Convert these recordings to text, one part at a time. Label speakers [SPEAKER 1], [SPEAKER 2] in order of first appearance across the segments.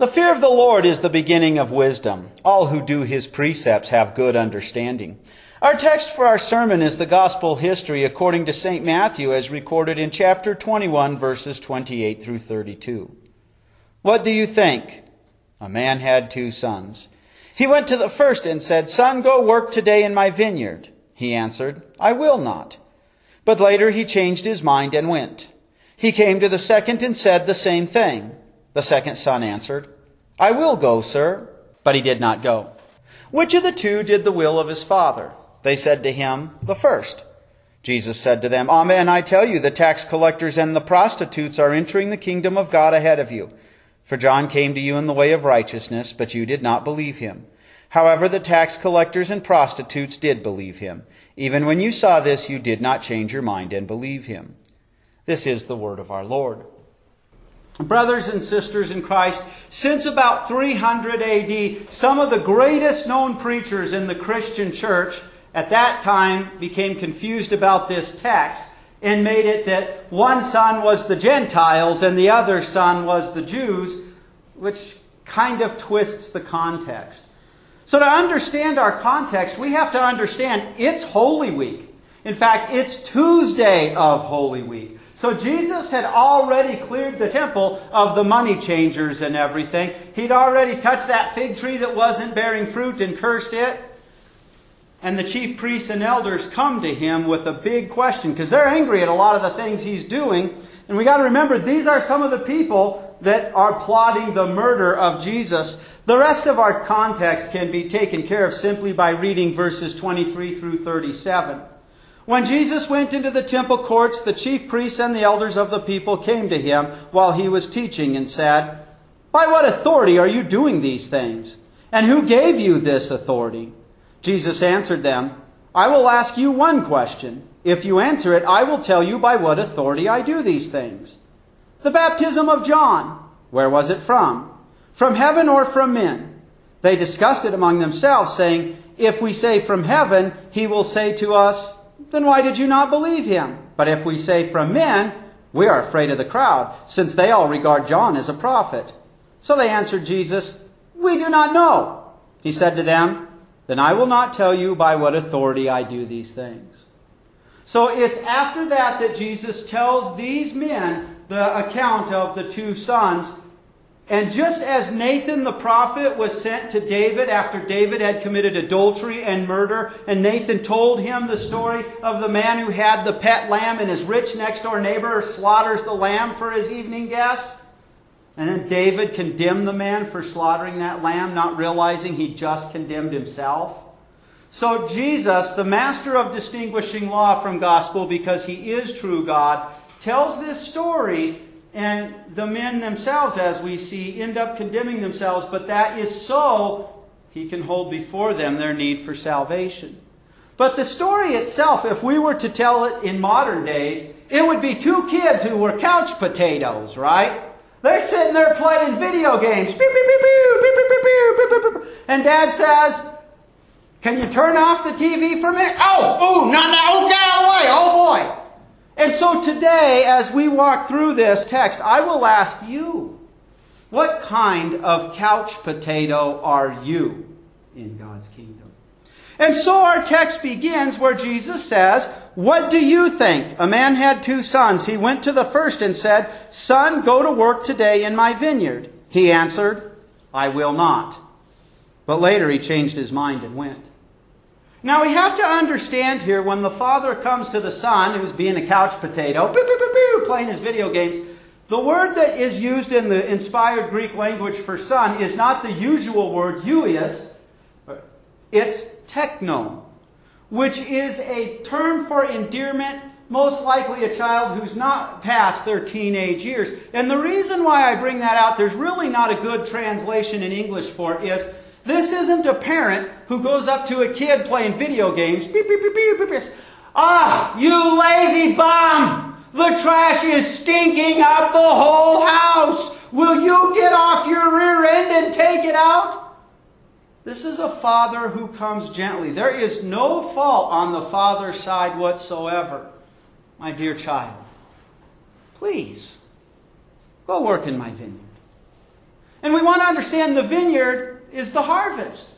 [SPEAKER 1] The fear of the Lord is the beginning of wisdom. All who do his precepts have good understanding. Our text for our sermon is the gospel history according to St. Matthew as recorded in chapter 21 verses 28 through 32. What do you think? A man had two sons. He went to the first and said, Son, go work today in my vineyard. He answered, I will not. But later he changed his mind and went. He came to the second and said the same thing. The second son answered, I will go, sir. But he did not go. Which of the two did the will of his father? They said to him, The first. Jesus said to them, Amen, I tell you, the tax collectors and the prostitutes are entering the kingdom of God ahead of you. For John came to you in the way of righteousness, but you did not believe him. However, the tax collectors and prostitutes did believe him. Even when you saw this, you did not change your mind and believe him. This is the word of our Lord. Brothers and sisters in Christ, since about 300 AD, some of the greatest known preachers in the Christian church at that time became confused about this text and made it that one son was the Gentiles and the other son was the Jews, which kind of twists the context. So, to understand our context, we have to understand it's Holy Week. In fact, it's Tuesday of Holy Week. So Jesus had already cleared the temple of the money changers and everything. He'd already touched that fig tree that wasn't bearing fruit and cursed it. And the chief priests and elders come to him with a big question because they're angry at a lot of the things he's doing. And we got to remember these are some of the people that are plotting the murder of Jesus. The rest of our context can be taken care of simply by reading verses 23 through 37. When Jesus went into the temple courts, the chief priests and the elders of the people came to him while he was teaching and said, By what authority are you doing these things? And who gave you this authority? Jesus answered them, I will ask you one question. If you answer it, I will tell you by what authority I do these things. The baptism of John, where was it from? From heaven or from men? They discussed it among themselves, saying, If we say from heaven, he will say to us, then why did you not believe him? But if we say from men, we are afraid of the crowd, since they all regard John as a prophet. So they answered Jesus, We do not know. He said to them, Then I will not tell you by what authority I do these things. So it's after that that Jesus tells these men the account of the two sons and just as Nathan the prophet was sent to David after David had committed adultery and murder, and Nathan told him the story of the man who had the pet lamb and his rich next door neighbor slaughters the lamb for his evening guest. And then David condemned the man for slaughtering that lamb, not realizing he just condemned himself. So Jesus, the master of distinguishing law from gospel because he is true God, tells this story and the men themselves, as we see, end up condemning themselves, but that is so he can hold before them their need for salvation. But the story itself, if we were to tell it in modern days, it would be two kids who were couch potatoes, right? They're sitting there playing video games. And dad says, Can you turn off the TV for a minute? Oh, oh, not now. Oh, get out of the way. Oh, boy. And so today, as we walk through this text, I will ask you, what kind of couch potato are you in God's kingdom? And so our text begins where Jesus says, What do you think? A man had two sons. He went to the first and said, Son, go to work today in my vineyard. He answered, I will not. But later he changed his mind and went. Now we have to understand here when the father comes to the son who's being a couch potato, boo, boo, boo, playing his video games, the word that is used in the inspired Greek language for son is not the usual word huios, it's tekno, which is a term for endearment, most likely a child who's not past their teenage years. And the reason why I bring that out, there's really not a good translation in English for it, is this isn't a parent who goes up to a kid playing video games. Beep, beep, beep, beep, beep, beep. Ah, you lazy bum! The trash is stinking up the whole house. Will you get off your rear end and take it out? This is a father who comes gently. There is no fault on the father's side whatsoever. My dear child, please go work in my vineyard. And we want to understand the vineyard is the harvest.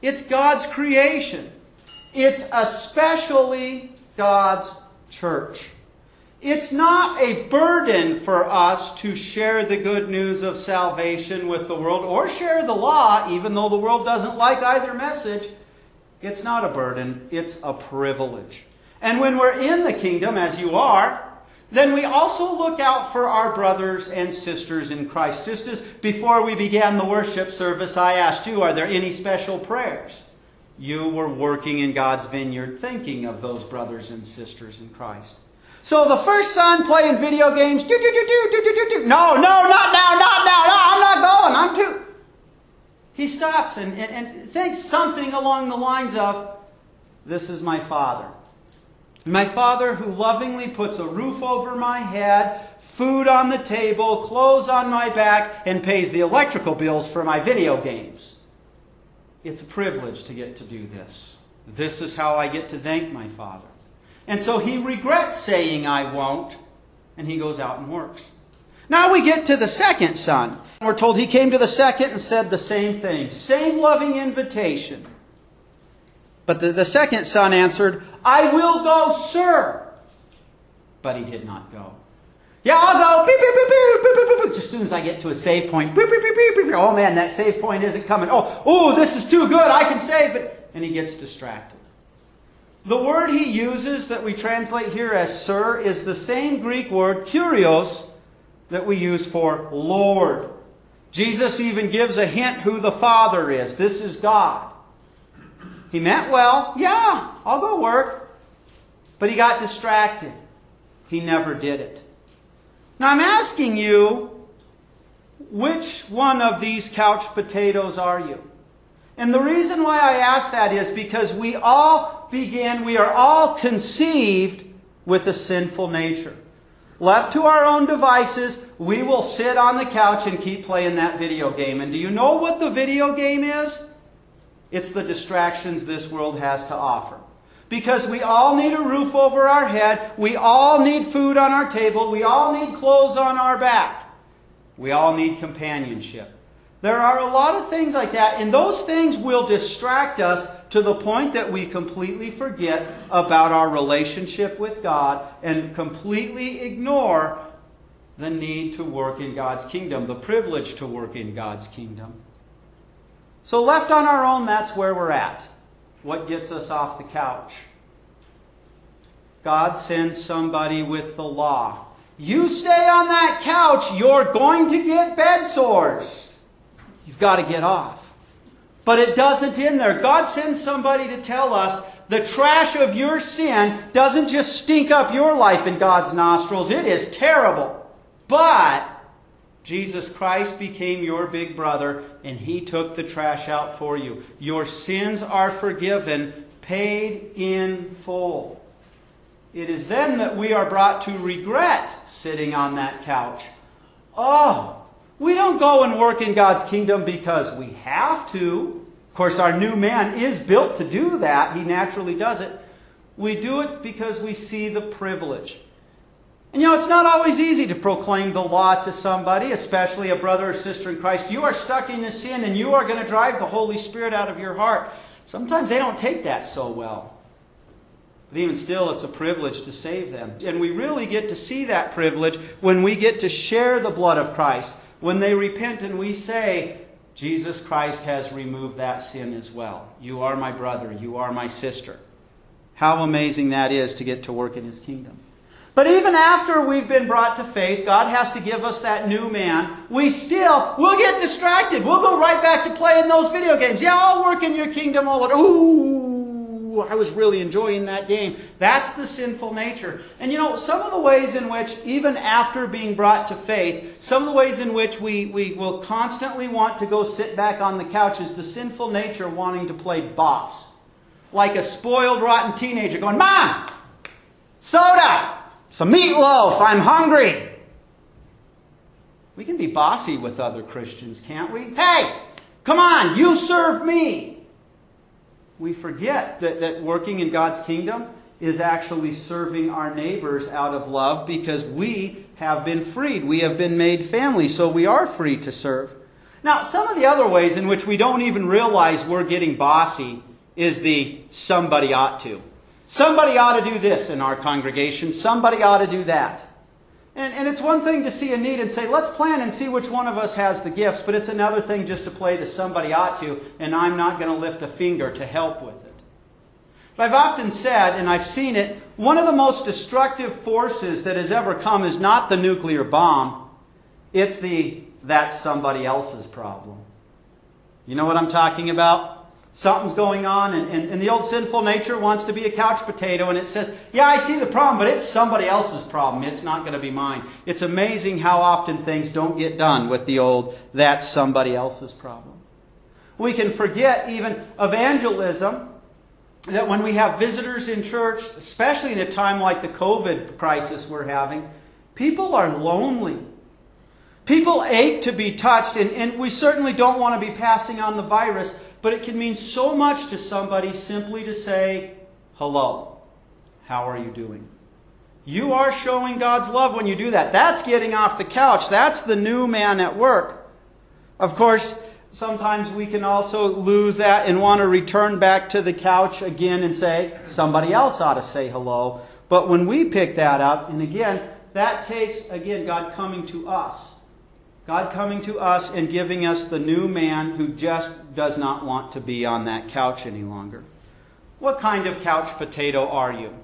[SPEAKER 1] It's God's creation. It's especially God's church. It's not a burden for us to share the good news of salvation with the world or share the law, even though the world doesn't like either message. It's not a burden, it's a privilege. And when we're in the kingdom, as you are, then we also look out for our brothers and sisters in Christ. Just as before we began the worship service, I asked you, are there any special prayers? You were working in God's vineyard thinking of those brothers and sisters in Christ. So the first son playing video games, do, do, do, do, do, do, do, do. No, no, not now, not now, no, I'm not going, I'm too. He stops and, and, and thinks something along the lines of, This is my father. My father who lovingly puts a roof over my head, food on the table, clothes on my back, and pays the electrical bills for my video games. It's a privilege to get to do this. This is how I get to thank my father. And so he regrets saying, I won't, and he goes out and works. Now we get to the second son. We're told he came to the second and said the same thing, same loving invitation. But the, the second son answered, I will go, sir. But he did not go. Yeah, I'll go. Beep, beep, beep, beep, beep, beep, beep. As soon as I get to a save point, beep, beep, beep, beep, beep. oh man, that save point isn't coming. Oh, oh, this is too good. I can save it. And he gets distracted. The word he uses that we translate here as sir is the same Greek word, kurios, that we use for Lord. Jesus even gives a hint who the Father is. This is God. He meant well. Yeah, I'll go work. But he got distracted. He never did it. Now I'm asking you, which one of these couch potatoes are you? And the reason why I ask that is because we all begin, we are all conceived with a sinful nature. Left to our own devices, we will sit on the couch and keep playing that video game. And do you know what the video game is? It's the distractions this world has to offer. Because we all need a roof over our head, we all need food on our table, we all need clothes on our back. We all need companionship. There are a lot of things like that, and those things will distract us to the point that we completely forget about our relationship with God and completely ignore the need to work in God's kingdom, the privilege to work in God's kingdom. So, left on our own, that's where we're at. What gets us off the couch? God sends somebody with the law. You stay on that couch, you're going to get bed sores. You've got to get off. But it doesn't end there. God sends somebody to tell us the trash of your sin doesn't just stink up your life in God's nostrils, it is terrible. But Jesus Christ became your big brother and he took the trash out for you. Your sins are forgiven, paid in full. It is then that we are brought to regret sitting on that couch. Oh, we don't go and work in God's kingdom because we have to. Of course, our new man is built to do that. He naturally does it. We do it because we see the privilege. And you know, it's not always easy to proclaim the law to somebody, especially a brother or sister in Christ. You are stuck in a sin and you are going to drive the Holy Spirit out of your heart. Sometimes they don't take that so well. But even still, it's a privilege to save them. And we really get to see that privilege when we get to share the blood of Christ when they repent and we say, Jesus Christ has removed that sin as well. You are my brother. You are my sister. How amazing that is to get to work in His kingdom. But even after we've been brought to faith, God has to give us that new man. We still, we'll get distracted. We'll go right back to playing those video games. Yeah, I'll work in your kingdom. All Ooh, I was really enjoying that game. That's the sinful nature. And you know, some of the ways in which, even after being brought to faith, some of the ways in which we, we will constantly want to go sit back on the couch is the sinful nature wanting to play boss. Like a spoiled, rotten teenager going, Mom! Soda! Some meatloaf! I'm hungry! We can be bossy with other Christians, can't we? Hey! Come on, you serve me! we forget that, that working in God's kingdom is actually serving our neighbors out of love because we have been freed. We have been made family, so we are free to serve. Now, some of the other ways in which we don't even realize we're getting bossy is the somebody ought to. Somebody ought to do this in our congregation. Somebody ought to do that. And, and it's one thing to see a need and say, let's plan and see which one of us has the gifts, but it's another thing just to play the somebody ought to, and I'm not going to lift a finger to help with it. But I've often said, and I've seen it, one of the most destructive forces that has ever come is not the nuclear bomb, it's the that's somebody else's problem. You know what I'm talking about? Something's going on, and, and, and, the old sinful nature wants to be a couch potato, and it says, Yeah, I see the problem, but it's somebody else's problem. It's not going to be mine. It's amazing how often things don't get done with the old, that's somebody else's problem. We can forget even evangelism, that when we have visitors in church, especially in a time like the COVID crisis we're having, people are lonely. People ache to be touched, and, and we certainly don't want to be passing on the virus, but it can mean so much to somebody simply to say, Hello, how are you doing? You are showing God's love when you do that. That's getting off the couch. That's the new man at work. Of course, sometimes we can also lose that and want to return back to the couch again and say, somebody else ought to say hello. But when we pick that up, and again, that takes, again, God coming to us. God coming to us and giving us the new man who just does not want to be on that couch any longer. What kind of couch potato are you?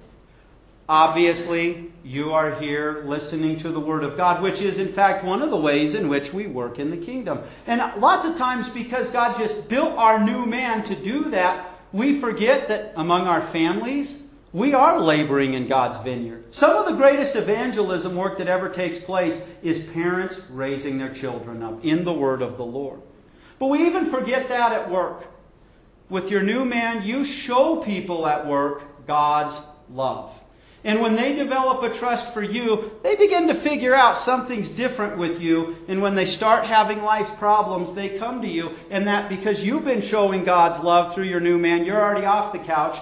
[SPEAKER 1] Obviously, you are here listening to the Word of God, which is, in fact, one of the ways in which we work in the kingdom. And lots of times, because God just built our new man to do that, we forget that among our families, we are laboring in God's vineyard. Some of the greatest evangelism work that ever takes place is parents raising their children up in the word of the Lord. But we even forget that at work. With your new man, you show people at work God's love. And when they develop a trust for you, they begin to figure out something's different with you. And when they start having life problems, they come to you. And that because you've been showing God's love through your new man, you're already off the couch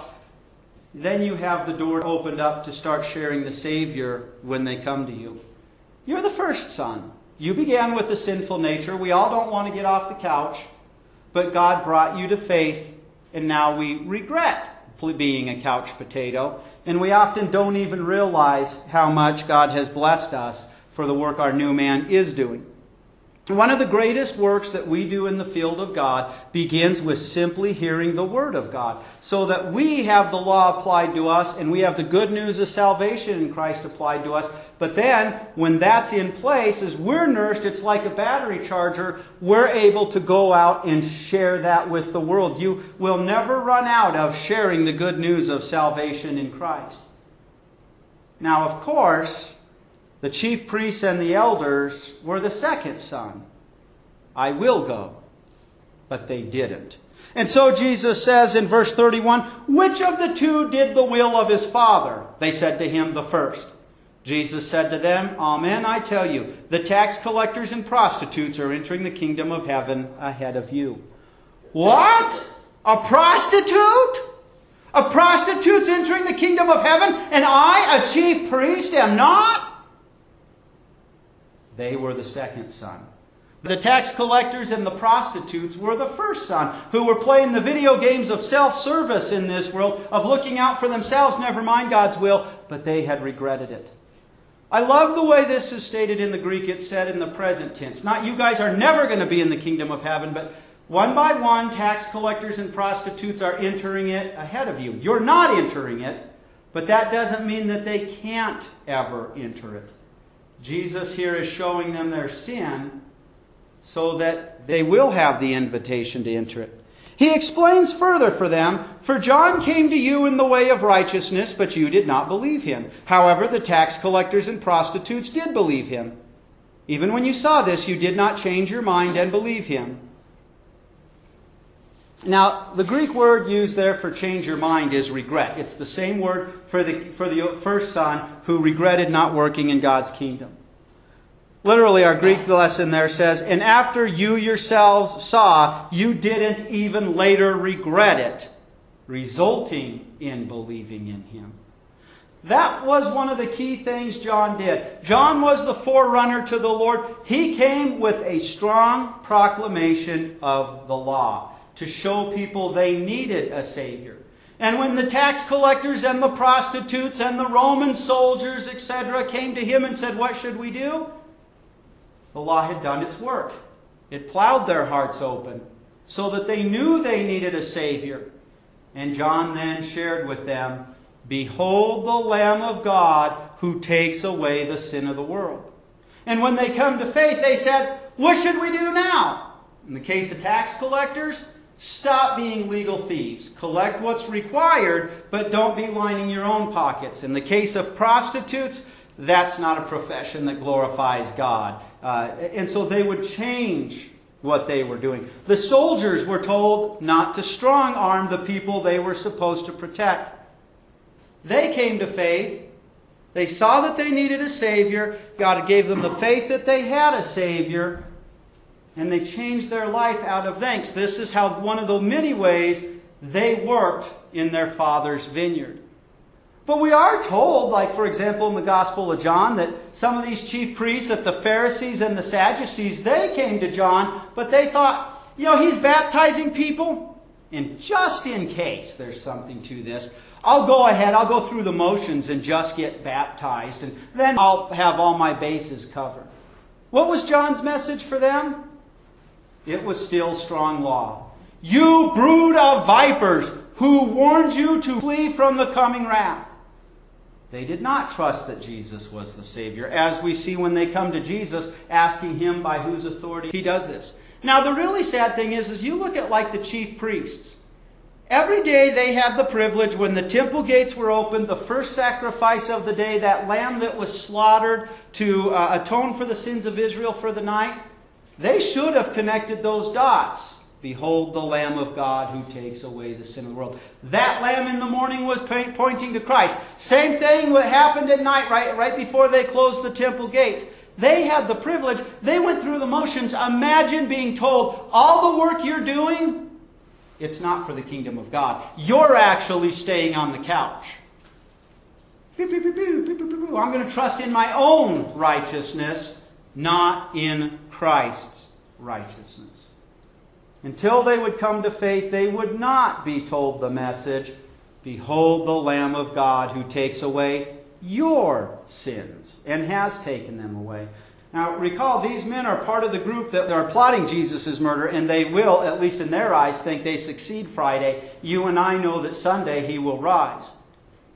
[SPEAKER 1] then you have the door opened up to start sharing the Savior when they come to you. You're the first son. You began with the sinful nature. We all don't want to get off the couch, but God brought you to faith, and now we regret being a couch potato. And we often don't even realize how much God has blessed us for the work our new man is doing. One of the greatest works that we do in the field of God begins with simply hearing the Word of God, so that we have the law applied to us and we have the good news of salvation in Christ applied to us. But then, when that's in place, as we're nourished, it's like a battery charger, we're able to go out and share that with the world. You will never run out of sharing the good news of salvation in Christ. Now, of course, the chief priests and the elders were the second son. I will go. But they didn't. And so Jesus says in verse 31, Which of the two did the will of his father? They said to him, The first. Jesus said to them, Amen, I tell you, the tax collectors and prostitutes are entering the kingdom of heaven ahead of you. What? A prostitute? A prostitute's entering the kingdom of heaven, and I, a chief priest, am not? They were the second son. The tax collectors and the prostitutes were the first son, who were playing the video games of self service in this world, of looking out for themselves, never mind God's will, but they had regretted it. I love the way this is stated in the Greek. It's said in the present tense. Not you guys are never going to be in the kingdom of heaven, but one by one, tax collectors and prostitutes are entering it ahead of you. You're not entering it, but that doesn't mean that they can't ever enter it. Jesus here is showing them their sin so that they will have the invitation to enter it. He explains further for them, For John came to you in the way of righteousness, but you did not believe him. However, the tax collectors and prostitutes did believe him. Even when you saw this, you did not change your mind and believe him. Now, the Greek word used there for change your mind is regret. It's the same word for the, for the first son who regretted not working in God's kingdom. Literally, our Greek lesson there says, And after you yourselves saw, you didn't even later regret it, resulting in believing in him. That was one of the key things John did. John was the forerunner to the Lord. He came with a strong proclamation of the law to show people they needed a Savior. And when the tax collectors and the prostitutes and the Roman soldiers, etc., came to him and said, What should we do? The law had done its work. It plowed their hearts open so that they knew they needed a Savior. And John then shared with them, Behold the Lamb of God who takes away the sin of the world. And when they come to faith, they said, What should we do now? In the case of tax collectors, Stop being legal thieves. Collect what's required, but don't be lining your own pockets. In the case of prostitutes, that's not a profession that glorifies God. Uh, and so they would change what they were doing. The soldiers were told not to strong arm the people they were supposed to protect. They came to faith. They saw that they needed a Savior. God gave them the faith that they had a Savior and they changed their life out of thanks. This is how one of the many ways they worked in their father's vineyard. But we are told, like for example in the Gospel of John, that some of these chief priests, that the Pharisees and the Sadducees, they came to John, but they thought, you know, he's baptizing people, and just in case there's something to this, I'll go ahead, I'll go through the motions and just get baptized, and then I'll have all my bases covered. What was John's message for them? it was still strong law. You brood of vipers, who warned you to flee from the coming wrath. They did not trust that Jesus was the Savior, as we see when they come to Jesus asking him by whose authority he does this. Now, the really sad thing is, is you look at like the chief priests. Every day they had the privilege, when the temple gates were opened, the first sacrifice of the day, that lamb that was slaughtered to uh, atone for the sins of Israel for the night, they should have connected those dots. Behold the Lamb of God who takes away the sin of the world. That lamb in the morning was pointing to Christ. Same thing what happened at night, right, right before they closed the temple gates. They had the privilege. They went through the motions. Imagine being told, all the work you're doing, it's not for the kingdom of God. You're actually staying on the couch. I'm going to trust in my own righteousness not in Christ's righteousness. Until they would come to faith, they would not be told the message Behold the Lamb of God who takes away your sins and has taken them away. Now, recall, these men are part of the group that are plotting Jesus' murder, and they will, at least in their eyes, think they succeed Friday. You and I know that Sunday he will rise.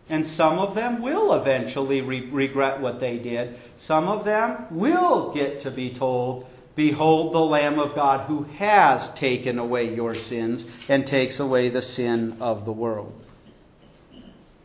[SPEAKER 1] And some of them will eventually re- regret what they did. Some of them will get to be told, Behold the Lamb of God who has taken away your sins and takes away the sin of the world.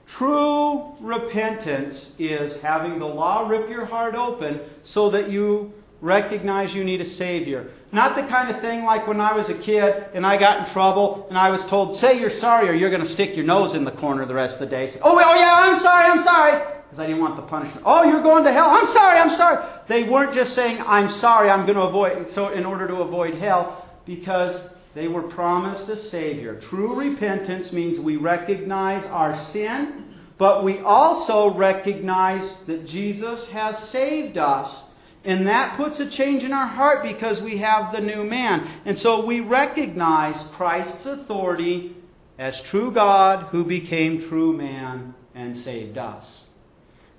[SPEAKER 1] True repentance is having the law rip your heart open so that you recognize you need a Savior. Not the kind of thing like when I was a kid and I got in trouble and I was told, say you're sorry or you're going to stick your nose in the corner the rest of the day. Say, oh, oh yeah, I'm sorry, I'm sorry. Because I didn't want the punishment. Oh, you're going to hell. I'm sorry, I'm sorry. They weren't just saying, I'm sorry, I'm going to avoid, so in order to avoid hell, because they were promised a Savior. True repentance means we recognize our sin, but we also recognize that Jesus has saved us and that puts a change in our heart because we have the new man. And so we recognize Christ's authority as true God who became true man and saved us.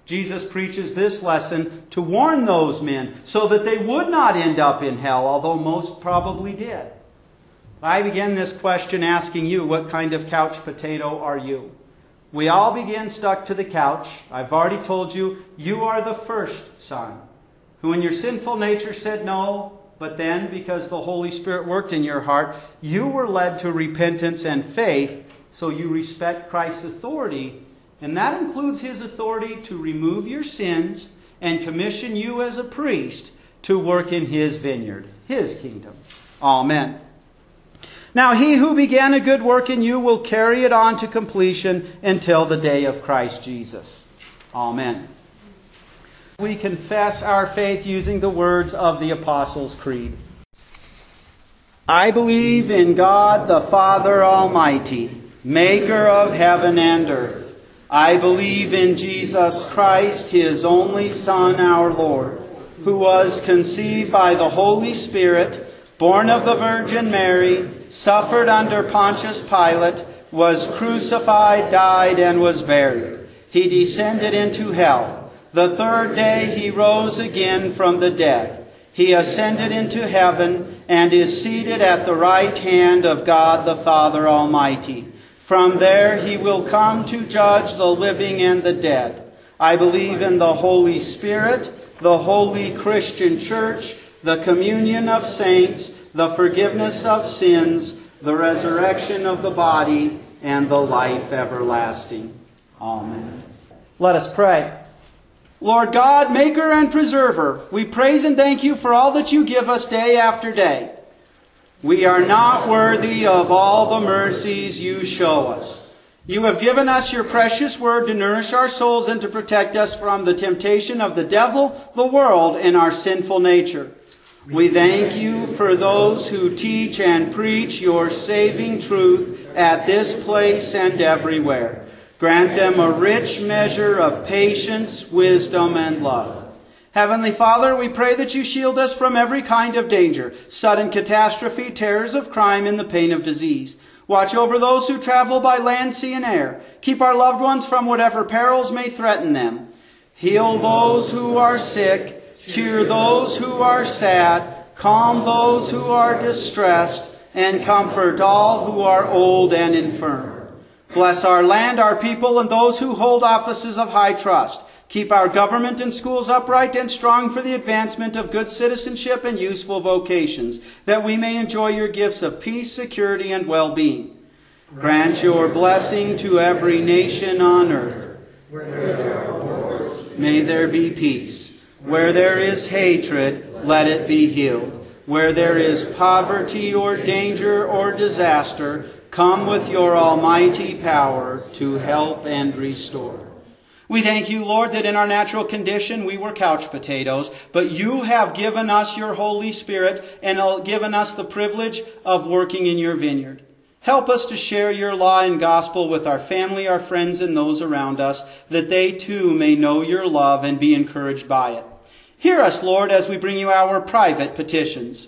[SPEAKER 1] Jesus preaches this lesson to warn those men so that they would not end up in hell, although most probably did. I begin this question asking you, what kind of couch potato are you? We all begin stuck to the couch. I've already told you, you are the first son who in your sinful nature said no, but then, because the Holy Spirit worked in your heart, you were led to repentance and faith, so you respect Christ's authority. And that includes his authority to remove your sins and commission you as a priest to work in his vineyard, his kingdom. Amen. Now, he who began a good work in you will carry it on to completion until the day of Christ Jesus. Amen. We confess our faith using the words of the Apostles' Creed. I believe in God the Father Almighty, maker of heaven and earth, I believe in Jesus Christ, his only Son, our Lord, who was conceived by the Holy Spirit, born of the Virgin Mary, suffered under Pontius Pilate, was crucified, died, and was buried. He descended into hell. The third day he rose again from the dead. He ascended into heaven and is seated at the right hand of God the Father Almighty. From there he will come to judge the living and the dead. I believe in the Holy Spirit, the holy Christian church, the communion of saints, the forgiveness of sins, the resurrection of the body, and the life everlasting. Amen.
[SPEAKER 2] Let us pray.
[SPEAKER 1] Lord God, maker and preserver, we praise and thank you for all that you give us day after day. We are not worthy of all the mercies you show us. You have given us your precious word to nourish our souls and to protect us from the temptation of the devil, the world, and our sinful nature. We thank you for those who teach and preach your saving truth at this place and everywhere. Grant them a rich measure of patience, wisdom, and love. Heavenly Father, we pray that you shield us from every kind of danger, sudden catastrophe, terrors of crime, and the pain of disease. Watch over those who travel by land, sea, and air. Keep our loved ones from whatever perils may threaten them. Heal those who are sick, cheer those who are sad, calm those who are distressed, and comfort all who are old and infirm. Bless our land, our people, and those who hold offices of high trust. Keep our government and schools upright and strong for the advancement of good citizenship and useful vocations, that we may enjoy your gifts of peace, security, and well-being. Grant your blessing to every nation on earth. May there be peace. Where there is hatred, let it be healed. Where there is poverty or danger or disaster, come with your almighty power to help and restore. We thank you, Lord, that in our natural condition we were couch potatoes, but you have given us your Holy Spirit and uh, given us the privilege of working in your vineyard. Help us to share your law and gospel with our family, our friends, and those around us, that they too may know your love and be encouraged by it. Hear us, Lord, as we bring you our private petitions.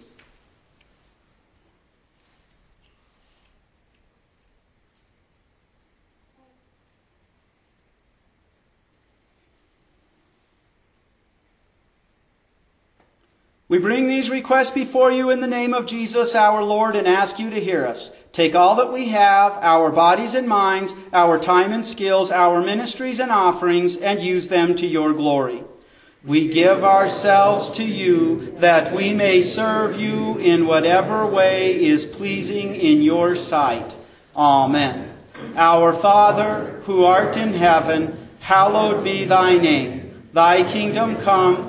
[SPEAKER 1] We bring these requests before you in the name of Jesus our Lord and ask you to hear us. Take all that we have, our bodies and minds, our time and skills, our ministries and offerings, and use them to your glory. We give ourselves to you that we may serve you in whatever way is pleasing in your sight. Amen. Our Father, who art in heaven, hallowed be thy name. Thy kingdom come.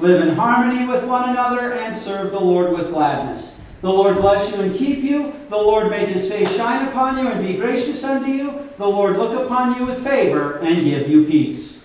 [SPEAKER 1] live in harmony with one another, and serve the Lord with gladness. The Lord bless you and keep you. The Lord make his face shine upon you and be gracious unto you. The Lord look upon you with favor and give you peace.